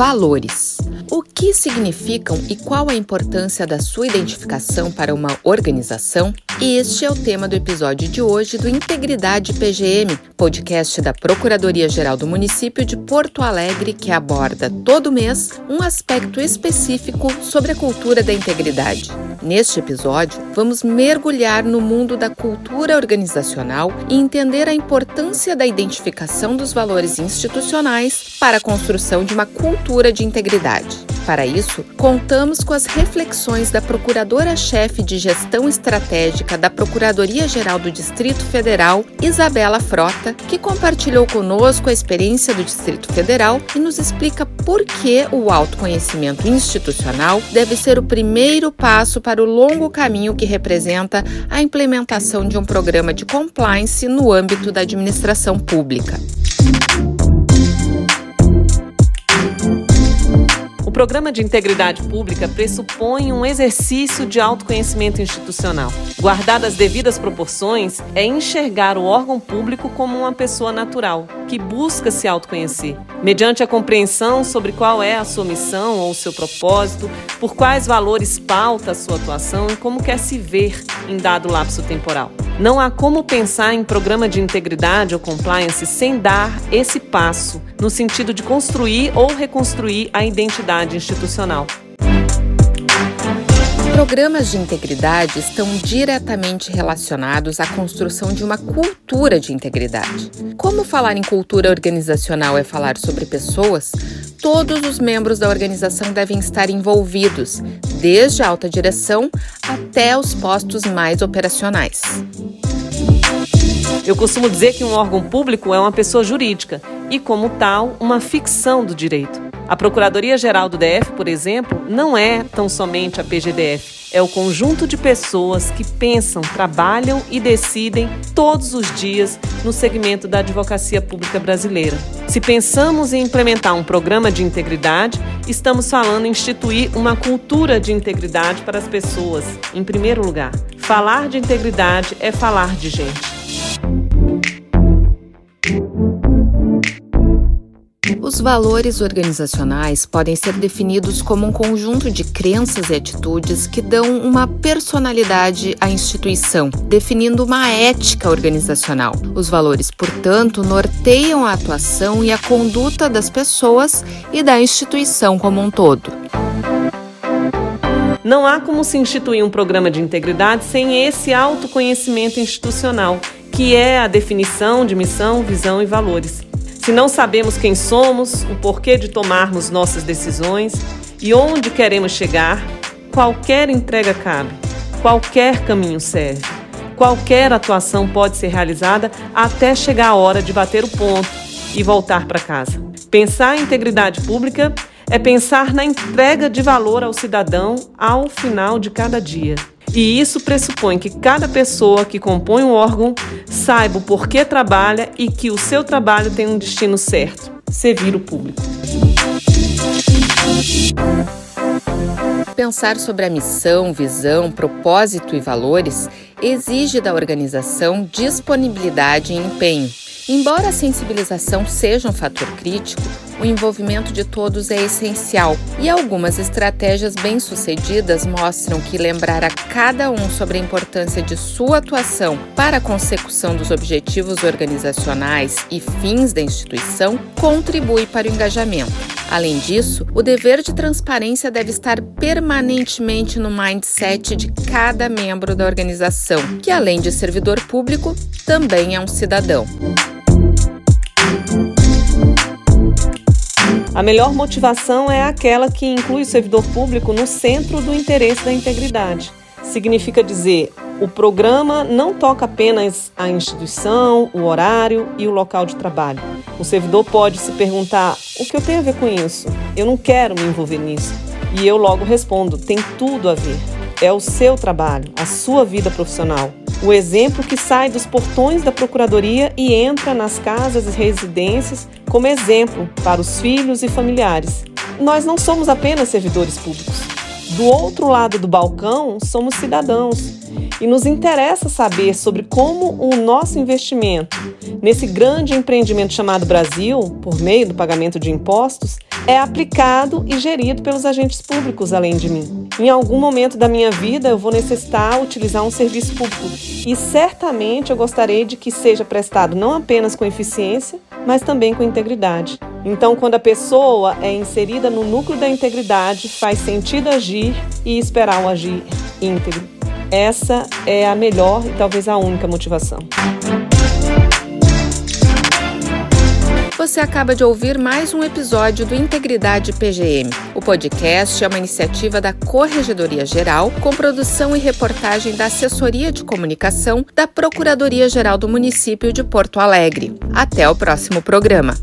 valores. Que significam e qual a importância da sua identificação para uma organização? Este é o tema do episódio de hoje do Integridade PGM, podcast da Procuradoria-Geral do Município de Porto Alegre, que aborda todo mês um aspecto específico sobre a cultura da integridade. Neste episódio, vamos mergulhar no mundo da cultura organizacional e entender a importância da identificação dos valores institucionais para a construção de uma cultura de integridade. Para isso, contamos com as reflexões da Procuradora-Chefe de Gestão Estratégica da Procuradoria-Geral do Distrito Federal, Isabela Frota, que compartilhou conosco a experiência do Distrito Federal e nos explica por que o autoconhecimento institucional deve ser o primeiro passo para o longo caminho que representa a implementação de um programa de compliance no âmbito da administração pública. O programa de integridade pública pressupõe um exercício de autoconhecimento institucional. Guardadas as devidas proporções, é enxergar o órgão público como uma pessoa natural, que busca se autoconhecer, mediante a compreensão sobre qual é a sua missão ou seu propósito, por quais valores pauta a sua atuação e como quer se ver em dado lapso temporal. Não há como pensar em programa de integridade ou compliance sem dar esse passo, no sentido de construir ou reconstruir a identidade institucional. Programas de integridade estão diretamente relacionados à construção de uma cultura de integridade. Como falar em cultura organizacional é falar sobre pessoas, todos os membros da organização devem estar envolvidos, desde a alta direção até os postos mais operacionais. Eu costumo dizer que um órgão público é uma pessoa jurídica e, como tal, uma ficção do direito. A Procuradoria-Geral do DF, por exemplo, não é tão somente a PGDF. É o conjunto de pessoas que pensam, trabalham e decidem todos os dias no segmento da advocacia pública brasileira. Se pensamos em implementar um programa de integridade, estamos falando em instituir uma cultura de integridade para as pessoas, em primeiro lugar. Falar de integridade é falar de gente. Os valores organizacionais podem ser definidos como um conjunto de crenças e atitudes que dão uma personalidade à instituição, definindo uma ética organizacional. Os valores, portanto, norteiam a atuação e a conduta das pessoas e da instituição como um todo. Não há como se instituir um programa de integridade sem esse autoconhecimento institucional, que é a definição de missão, visão e valores. Se não sabemos quem somos, o porquê de tomarmos nossas decisões e onde queremos chegar, qualquer entrega cabe, qualquer caminho serve. Qualquer atuação pode ser realizada até chegar a hora de bater o ponto e voltar para casa. Pensar em integridade pública é pensar na entrega de valor ao cidadão ao final de cada dia. E isso pressupõe que cada pessoa que compõe um órgão saiba o porquê trabalha e que o seu trabalho tem um destino certo: servir o público. Pensar sobre a missão, visão, propósito e valores exige da organização disponibilidade e empenho. Embora a sensibilização seja um fator crítico, o envolvimento de todos é essencial e algumas estratégias bem-sucedidas mostram que lembrar a cada um sobre a importância de sua atuação para a consecução dos objetivos organizacionais e fins da instituição contribui para o engajamento. Além disso, o dever de transparência deve estar permanentemente no mindset de cada membro da organização, que além de servidor público, também é um cidadão. A melhor motivação é aquela que inclui o servidor público no centro do interesse da integridade. Significa dizer, o programa não toca apenas a instituição, o horário e o local de trabalho. O servidor pode se perguntar: o que eu tenho a ver com isso? Eu não quero me envolver nisso. E eu logo respondo: tem tudo a ver. É o seu trabalho, a sua vida profissional. O exemplo que sai dos portões da Procuradoria e entra nas casas e residências como exemplo para os filhos e familiares. Nós não somos apenas servidores públicos. Do outro lado do balcão, somos cidadãos. E nos interessa saber sobre como o nosso investimento nesse grande empreendimento chamado Brasil, por meio do pagamento de impostos, é aplicado e gerido pelos agentes públicos além de mim. Em algum momento da minha vida eu vou necessitar utilizar um serviço público e certamente eu gostaria de que seja prestado não apenas com eficiência, mas também com integridade. Então, quando a pessoa é inserida no núcleo da integridade, faz sentido agir e esperar o agir íntegro. Essa é a melhor e talvez a única motivação. Você acaba de ouvir mais um episódio do Integridade PGM. O podcast é uma iniciativa da Corregedoria Geral, com produção e reportagem da Assessoria de Comunicação da Procuradoria Geral do Município de Porto Alegre. Até o próximo programa.